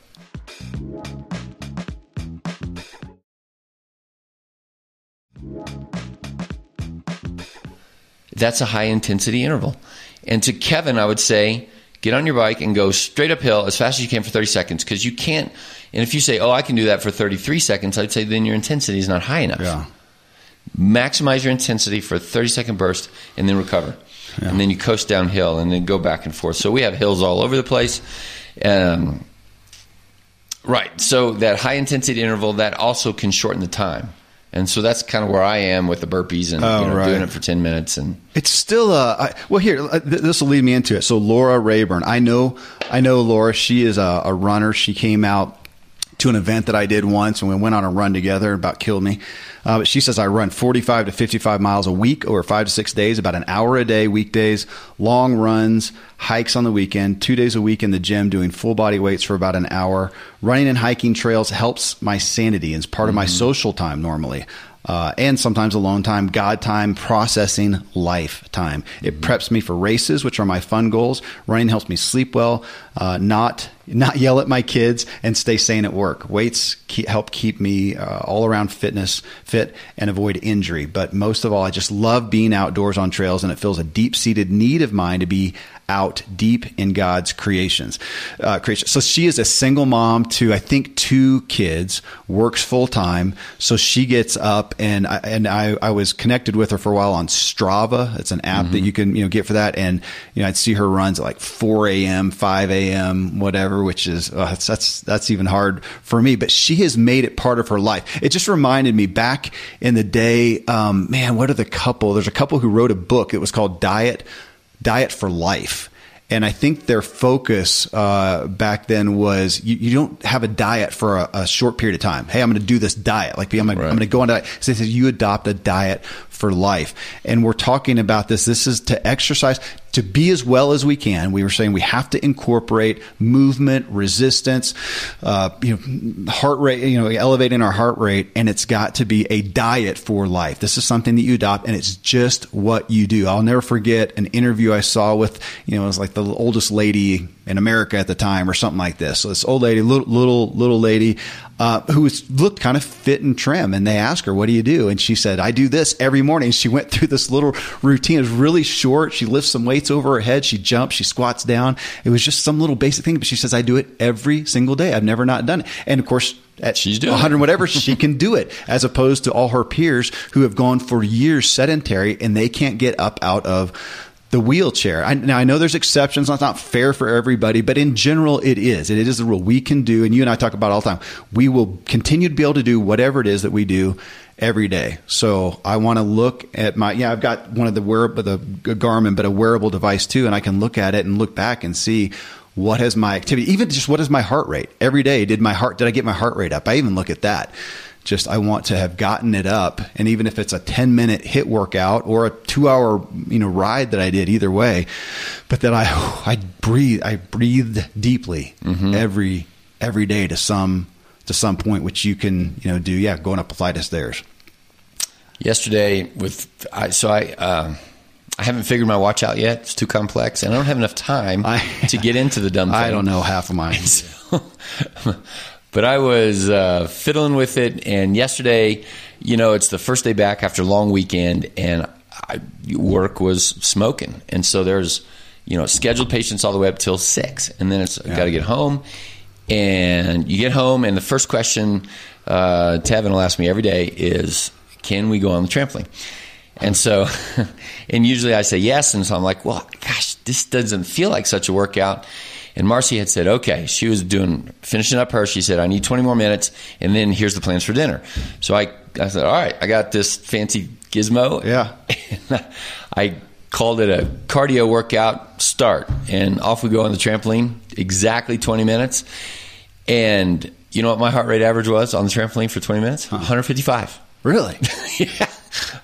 That's a high intensity interval. And to Kevin, I would say, get on your bike and go straight uphill as fast as you can for 30 seconds because you can't. And if you say, oh, I can do that for 33 seconds, I'd say then your intensity is not high enough. Yeah maximize your intensity for a 30 second burst and then recover. Yeah. And then you coast downhill and then go back and forth. So we have hills all over the place. Um, right. So that high intensity interval that also can shorten the time. And so that's kind of where I am with the burpees and oh, you know, right. doing it for 10 minutes. And it's still, uh, I, well, here, uh, th- this will lead me into it. So Laura Rayburn, I know, I know Laura, she is a, a runner. She came out to an event that I did once and we went on a run together, about killed me. Uh, but she says I run 45 to 55 miles a week over five to six days, about an hour a day, weekdays, long runs, hikes on the weekend, two days a week in the gym doing full body weights for about an hour. Running and hiking trails helps my sanity and is part mm-hmm. of my mm-hmm. social time normally uh, and sometimes alone time, God time, processing life time. It mm-hmm. preps me for races, which are my fun goals. Running helps me sleep well, uh, not not yell at my kids, and stay sane at work. Weights keep, help keep me uh, all around fitness fit and avoid injury. But most of all, I just love being outdoors on trails, and it feels a deep seated need of mine to be out deep in God's creations. Uh, creation. So she is a single mom to I think two kids, works full time. So she gets up and I, and I, I was connected with her for a while on Strava. It's an app mm-hmm. that you can you know get for that. And you know I'd see her runs at like 4 a.m., 5 a.m., whatever, which is uh, that's, that's that's even hard for me. But she has made it part of her life. It just reminded me back in the day. Um, man, what are the couple? There's a couple who wrote a book. It was called Diet Diet for Life. And I think their focus uh, back then was you, you, don't have a diet for a, a, short period of time. Hey, I'm going to do this diet. Like I'm going right. to go on diet. So they said you adopt a diet for life. And we're talking about this. This is to exercise to be as well as we can. We were saying we have to incorporate movement, resistance, uh, you know, heart rate, you know, elevating our heart rate, and it's got to be a diet for life. This is something that you adopt, and it's just what you do. I'll never forget an interview I saw with, you know, it was like the oldest lady in America at the time, or something like this. So this old lady, little little little lady, uh, who was, looked kind of fit and trim. And they asked her, "What do you do?" And she said, "I do this every morning." She went through this little routine. It was really short. She lifts some weights over her head. She jumps. She squats down. It was just some little basic thing. But she says, "I do it every single day. I've never not done it." And of course, at she's doing 100 whatever she can do it as opposed to all her peers who have gone for years sedentary and they can't get up out of the wheelchair. I, now I know there's exceptions. That's not fair for everybody, but in general, it is. It is the rule we can do, and you and I talk about all the time. We will continue to be able to do whatever it is that we do every day. So I want to look at my yeah. I've got one of the wearable the Garmin, but a wearable device too, and I can look at it and look back and see what has my activity, even just what is my heart rate every day. Did my heart did I get my heart rate up? I even look at that just I want to have gotten it up and even if it's a 10 minute HIIT workout or a 2 hour you know ride that I did either way but that I *sighs* I breathe I breathed deeply mm-hmm. every every day to some to some point which you can you know do yeah going up a flight of stairs yesterday with I so I uh, I haven't figured my watch out yet. It's too complex, and I don't have enough time I, to get into the dumb *laughs* thing. I don't know half of mine. *laughs* So, but I was uh, fiddling with it, and yesterday, you know, it's the first day back after a long weekend, and I, work was smoking, and so there's, you know, scheduled patients all the way up till six, and then it's yeah. got to get home, and you get home, and the first question uh, Tevin will ask me every day is, "Can we go on the trampoline?" And so, *laughs* and usually I say yes, and so I'm like, "Well, gosh, this doesn't feel like such a workout." And Marcy had said, okay, she was doing, finishing up her. She said, I need 20 more minutes, and then here's the plans for dinner. So I, I said, all right, I got this fancy gizmo. Yeah. *laughs* I called it a cardio workout start, and off we go on the trampoline, exactly 20 minutes. And you know what my heart rate average was on the trampoline for 20 minutes? Huh. 155. Really? *laughs* yeah.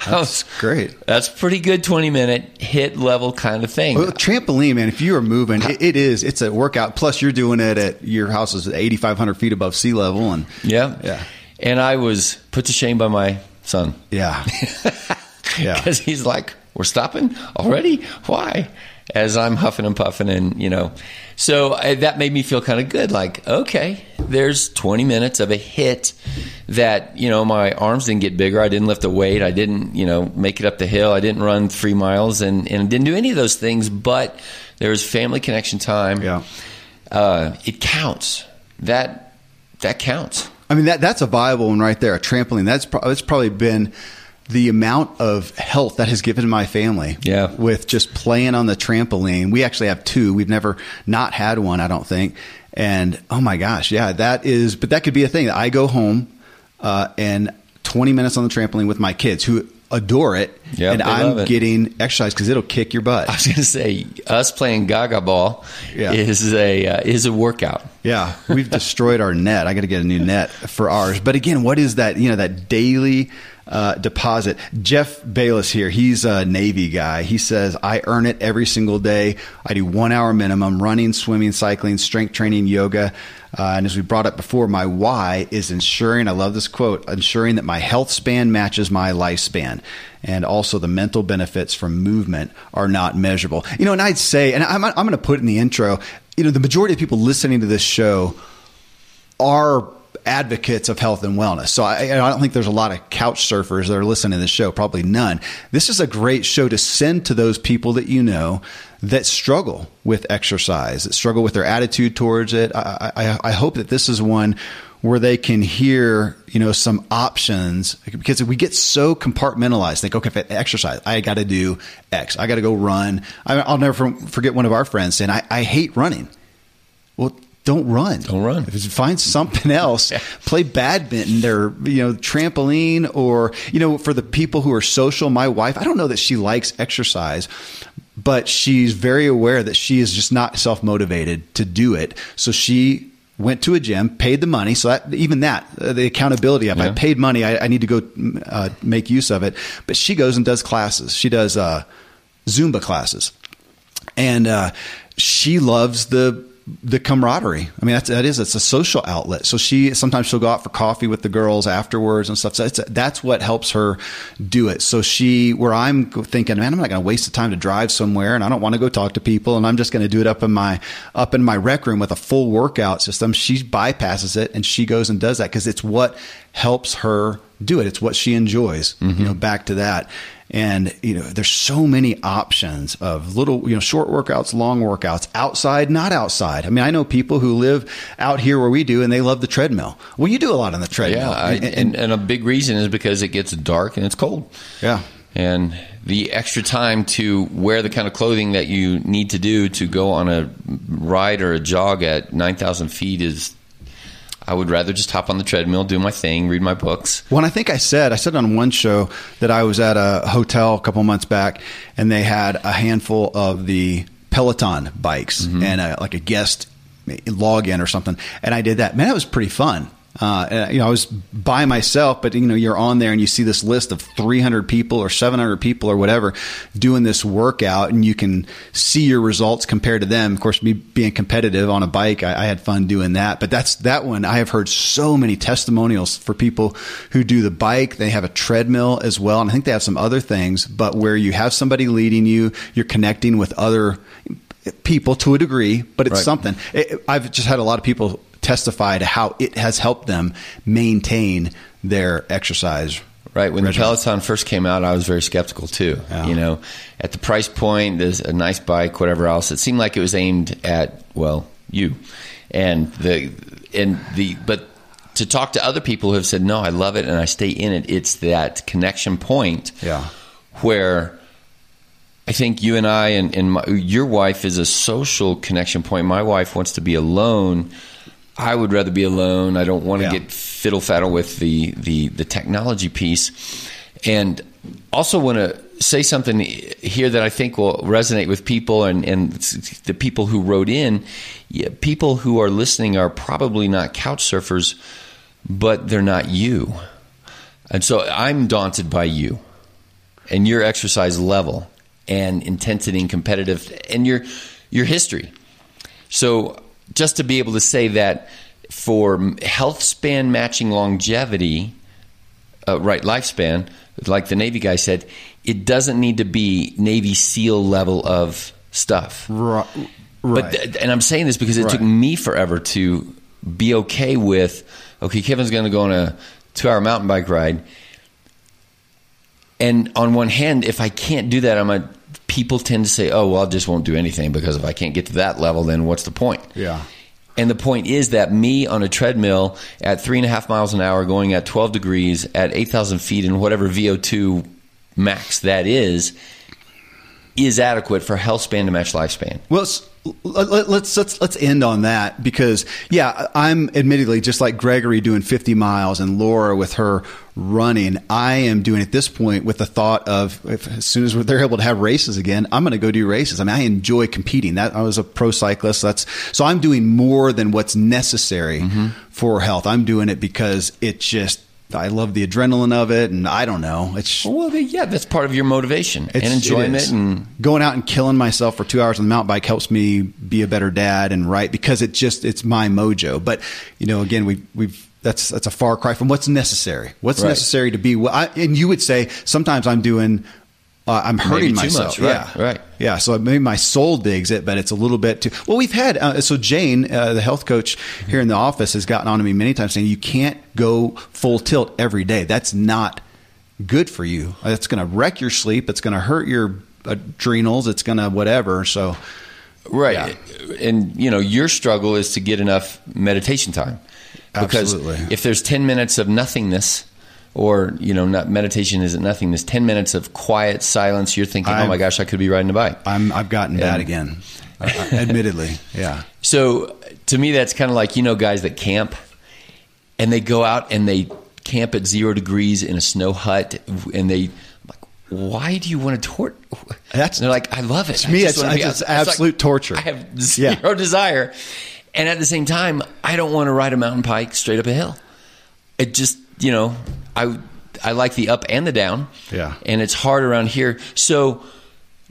That's great. That's pretty good 20 minute HIIT level kind of thing. Well, trampoline, man, if you are moving, it, it is, it's a workout. Plus, you're doing it at your house is 8,500 feet above sea level. And yeah. Yeah. And I was put to shame by my son. Yeah. *laughs* yeah. Because he's like, we're stopping already? Why? As I'm huffing and puffing, and you know, so I, that made me feel kind of good. Like, okay, there's 20 minutes of a HIIT that, you know, my arms didn't get bigger. I didn't lift a weight. I didn't, you know, make it up the hill. I didn't run three miles and, and didn't do any of those things, but there was family connection time. Yeah. Uh, it counts. That, that counts. I mean, that, that's a viable one right there. A trampoline. That's, pro- that's probably been, the amount of health that has given my family yeah. with just playing on the trampoline. We actually have two. We've never not had one, I don't think. And oh my gosh, yeah, that is, but that could be a thing. I go home uh, and 20 minutes on the trampoline with my kids who adore it. Yep, and I'm getting exercise because it'll kick your butt. I was going to say, us playing Gaga ball yeah. is a uh, is a workout. Yeah, we've destroyed our net. I got to get a new net for ours. But again, what is that? You know, that daily uh, deposit. Jeff Bayless here, he's a Navy guy. He says, I earn it every single day. I do one hour minimum running, swimming, cycling, strength training, yoga. Uh, and as we brought up before, my why is ensuring, I love this quote, ensuring that my health span matches my lifespan. And also the mental benefits from movement are not measurable. You know, and I'd say, and I'm, I'm going to put in the intro, you know, the majority of people listening to this show are advocates of health and wellness. So I, I, don't think there's a lot of couch surfers that are listening to this show, probably none. This is a great show to send to those people that you know that struggle with exercise, that struggle with their attitude towards it. I, I, I hope that this is one where they can hear, you know, some options because we get so compartmentalized. Think, okay, if I exercise, I got to do X. I got to go run. I, will never forget one of our friends saying, I, I hate running. Well, don't run. Don't run. Find something else. *laughs* Play badminton or you know trampoline or you know for the people who are social. My wife, I don't know that she likes exercise, but she's very aware that she is just not self motivated to do it. So she went to a gym, paid the money. So that, even that, uh, the accountability of yeah. I paid money, I, I need to go uh, make use of it. But she goes and does classes. She does uh, Zumba classes, and uh, she loves the the camaraderie. I mean, that's, that is, it's a social outlet. So she, sometimes she'll go out for coffee with the girls afterwards and stuff. So that's what helps her do it. So she, where I'm thinking, man, I'm not going to waste the time to drive somewhere and I don't want to go talk to people and I'm just going to do it up in my, up in my rec room with a full workout system. She bypasses it and she goes and does that because it's what helps her do it. It's what she enjoys, mm-hmm. you know, back to that. And, you know, there's so many options of little, you know, short workouts, long workouts, outside, not outside. I mean, I know people who live out here where we do and they love the treadmill. Well, you do a lot on the treadmill. Yeah. I, and, and, and a big reason is because it gets dark and it's cold. Yeah. And the extra time to wear the kind of clothing that you need to do to go on a ride or a jog at 9,000 feet is I would rather just hop on the treadmill, do my thing, read my books. Well, I think I said I said on one show that I was at a hotel a couple months back, and they had a handful of the Peloton bikes mm-hmm. and a, like a guest login or something, and I did that. Man, that was pretty fun. Uh, you know, I was by myself, but you know, you're on there and you see this list of 300 people or 700 people or whatever doing this workout, and you can see your results compared to them. Of course, me being competitive on a bike, I, I had fun doing that. But that's that one. I have heard so many testimonials for people who do the bike. They have a treadmill as well, and I think they have some other things. But where you have somebody leading you, you're connecting with other people to a degree, but it's Right. something. It, I've just had a lot of people testify to how it has helped them maintain their exercise. Right when regimen. the Peloton first came out, I was very skeptical too. Yeah. You know, at the price point, there's a nice bike, whatever else. It seemed like it was aimed at well, you, and the and the but to talk to other people who have said no, I love it and I stay in it. It's that connection point, Yeah. where I think you and I and, and my, your wife is a social connection point. My wife wants to be alone. I would rather be alone. I don't want to Yeah. get fiddle faddle with the, the, the technology piece. And also want to say something here that I think will resonate with people and, and the people who wrote in. Yeah, people who are listening are probably not couch surfers, but they're not you. And so I'm daunted by you and your exercise level and intensity and competitive and your your history. So just to be able to say that for health span matching longevity, uh, right lifespan, like the Navy guy said, it doesn't need to be Navy SEAL level of stuff. Right. But th- and I'm saying this because it took me forever to be okay with okay, Kevin's going to go on a 2-hour mountain bike ride. And on one hand, if I can't do that, I'm a people tend to say, "Oh, well, I just won't do anything because if I can't get to that level, then what's the point?" Yeah. And the point is that me on a treadmill at three and a half miles an hour, going at 12 degrees at 8,000 feet, and whatever VO2 max that is, is adequate for health span to match lifespan. Well, let's, let- let's let's end on that because yeah, I'm admittedly just like Gregory doing 50 miles and Laura with her running. I am doing at this point with the thought of if, as soon as they're able to have races again, I'm going to go do races. I mean, I enjoy competing. That I was a pro cyclist. That's so I'm doing more than what's necessary mm-hmm. for health. I'm doing it because it just I love the adrenaline of it, and I don't know. It's Well, yeah, that's part of your motivation and enjoyment. And going out and killing myself for two hours on the mountain bike helps me be a better dad and right because it just it's my mojo. But you know, again, we we've that's that's a far cry from what's necessary. What's Right. necessary to be? well, I, and you would say sometimes I'm doing. Uh, I'm hurting myself. much, right, yeah, right. Yeah, so maybe my soul digs it, but it's a little bit too. Well, we've had uh, so Jane, uh, the health coach here in the office, has gotten on to me many times saying you can't go full tilt every day. That's not good for you. It's going to wreck your sleep. It's going to hurt your adrenals. It's going to whatever. So, right, and you know your struggle is to get enough meditation time because Absolutely. if there's ten minutes of nothingness. Or you know, not meditation isn't nothing this Ten minutes of quiet silence. You're thinking, "Oh I'm- my gosh, I could be riding a bike." I'm I've gotten bad And- again. Uh, admittedly, yeah. So to me, that's kind of like you know guys that camp, and they go out and they camp at zero degrees in a snow hut, and they. Like, Why do you want to tort? That's- and they're like, I love it. To me, it's- it's out- like, absolute torture. I have *laughs* zero Yeah. desire, and at the same time, I don't want to ride a mountain bike straight up a hill. It just you know, I I like the up and the down. Yeah. and it's hard around here. So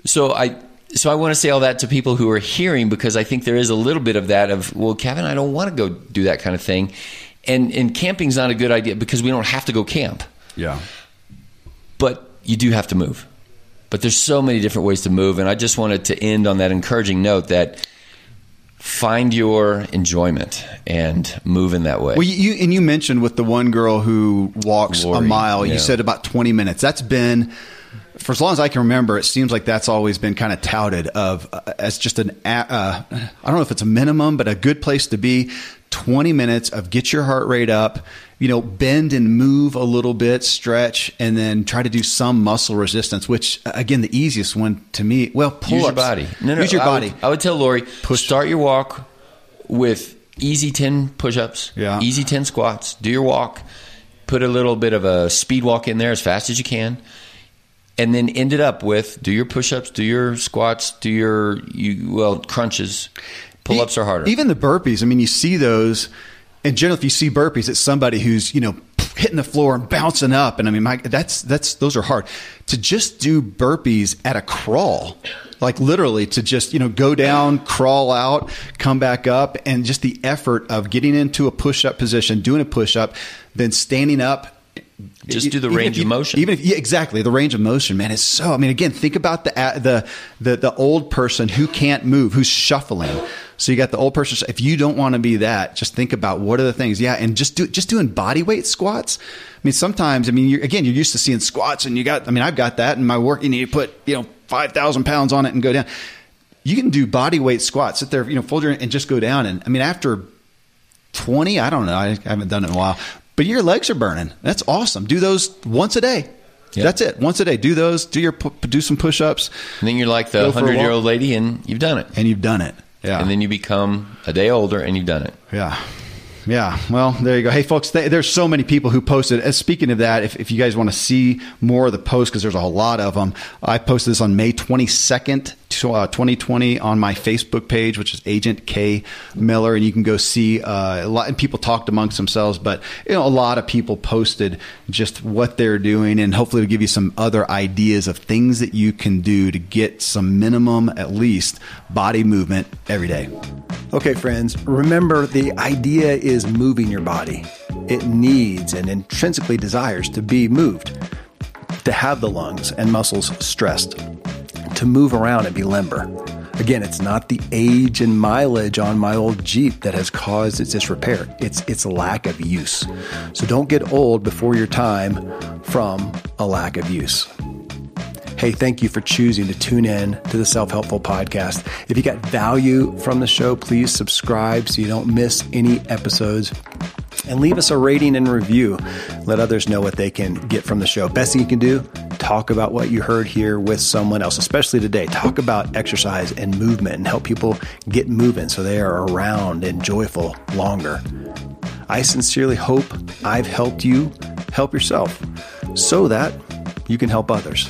so I so I want to say all that to people who are hearing because I think there is a little bit of that of well, Kevin, I don't want to go do that kind of thing, and and camping's not a good idea because we don't have to go camp, Yeah. but you do have to move. But there's so many different ways to move, and I just wanted to end on that encouraging note that find your enjoyment and move in that way. Well, you and you mentioned with the one girl who walks a Lori, mile, you said about 20 minutes. That's been for as long as I can remember. It seems like that's always been kind of touted of uh, as just an uh, I don't know if it's a minimum, but a good place to be. 20 minutes of get your heart rate up, you know, bend and move a little bit, stretch, and then try to do some muscle resistance, which again, the easiest one to me, well, pull Use ups. your body. No, no, Use your I body. Would, I would tell Lori, start your walk with easy 10 push-ups, Yeah. easy 10 squats. Do your walk. Put a little bit of a speed walk in there as fast as you can. And then end it up with do your push-ups, do your squats, do your you well crunches. Pull-ups are harder. Even the burpees. I mean, you see those, and generally, if you see burpees, it's somebody who's you know hitting the floor and bouncing up. And I mean, my, that's that's those are hard. To just do burpees at a crawl, like literally to just you know go down, crawl out, come back up, and just the effort of getting into a push-up position, doing a push-up, then standing up. Just do the range if of motion. Even if yeah, exactly the range of motion, man, is so. I mean, again, think about the the the the old person who can't move, who's shuffling. So you got the old person. If you don't want to be that, just think about what are the things. Yeah, and just do just doing body weight squats. I mean, sometimes I mean, you're, again, you're used to seeing squats, and you got. I mean, I've got that in my work. You need to put you know five thousand pounds on it and go down. You can do body weight squats. Sit there, you know, fold your and just go down. And I mean, after 20 i don't know i haven't done it in a while but your legs are burning that's awesome do those once a day Yeah. that's it once a day do those do your do some push-ups and then you're like the for a walk. 100 year old lady and you've done it. and you've done it yeah And then you become a day older and you've done it. yeah yeah well there you go. Hey folks th- there's so many people who posted. Uh, speaking of that if, if you guys want to see more of the posts because there's a lot of them i posted this on may 22nd to, uh, 2020 on my facebook page which is agent k miller and you can go see uh, a lot and people talked amongst themselves but you know a lot of people posted just what they're doing and hopefully to give you some other ideas of things that you can do to get some minimum at least body movement every day. Okay, friends, remember the idea is moving your body. It needs and intrinsically desires to be moved, to have the lungs and muscles stressed, to move around and be limber. Again, it's not the age and mileage on my old Jeep that has caused its disrepair. It's its lack of use. So don't get old before your time from a lack of use. Hey, thank you for choosing to tune in to the Self Helpful Podcast. If you got value from the show, please subscribe so you don't miss any episodes. And leave us a rating and review. Let others know what they can get from the show. Best thing you can do, talk about what you heard here with someone else, especially today. Talk about exercise and movement and help people get moving so they are around and joyful longer. I sincerely hope I've helped you help yourself so that you can help others.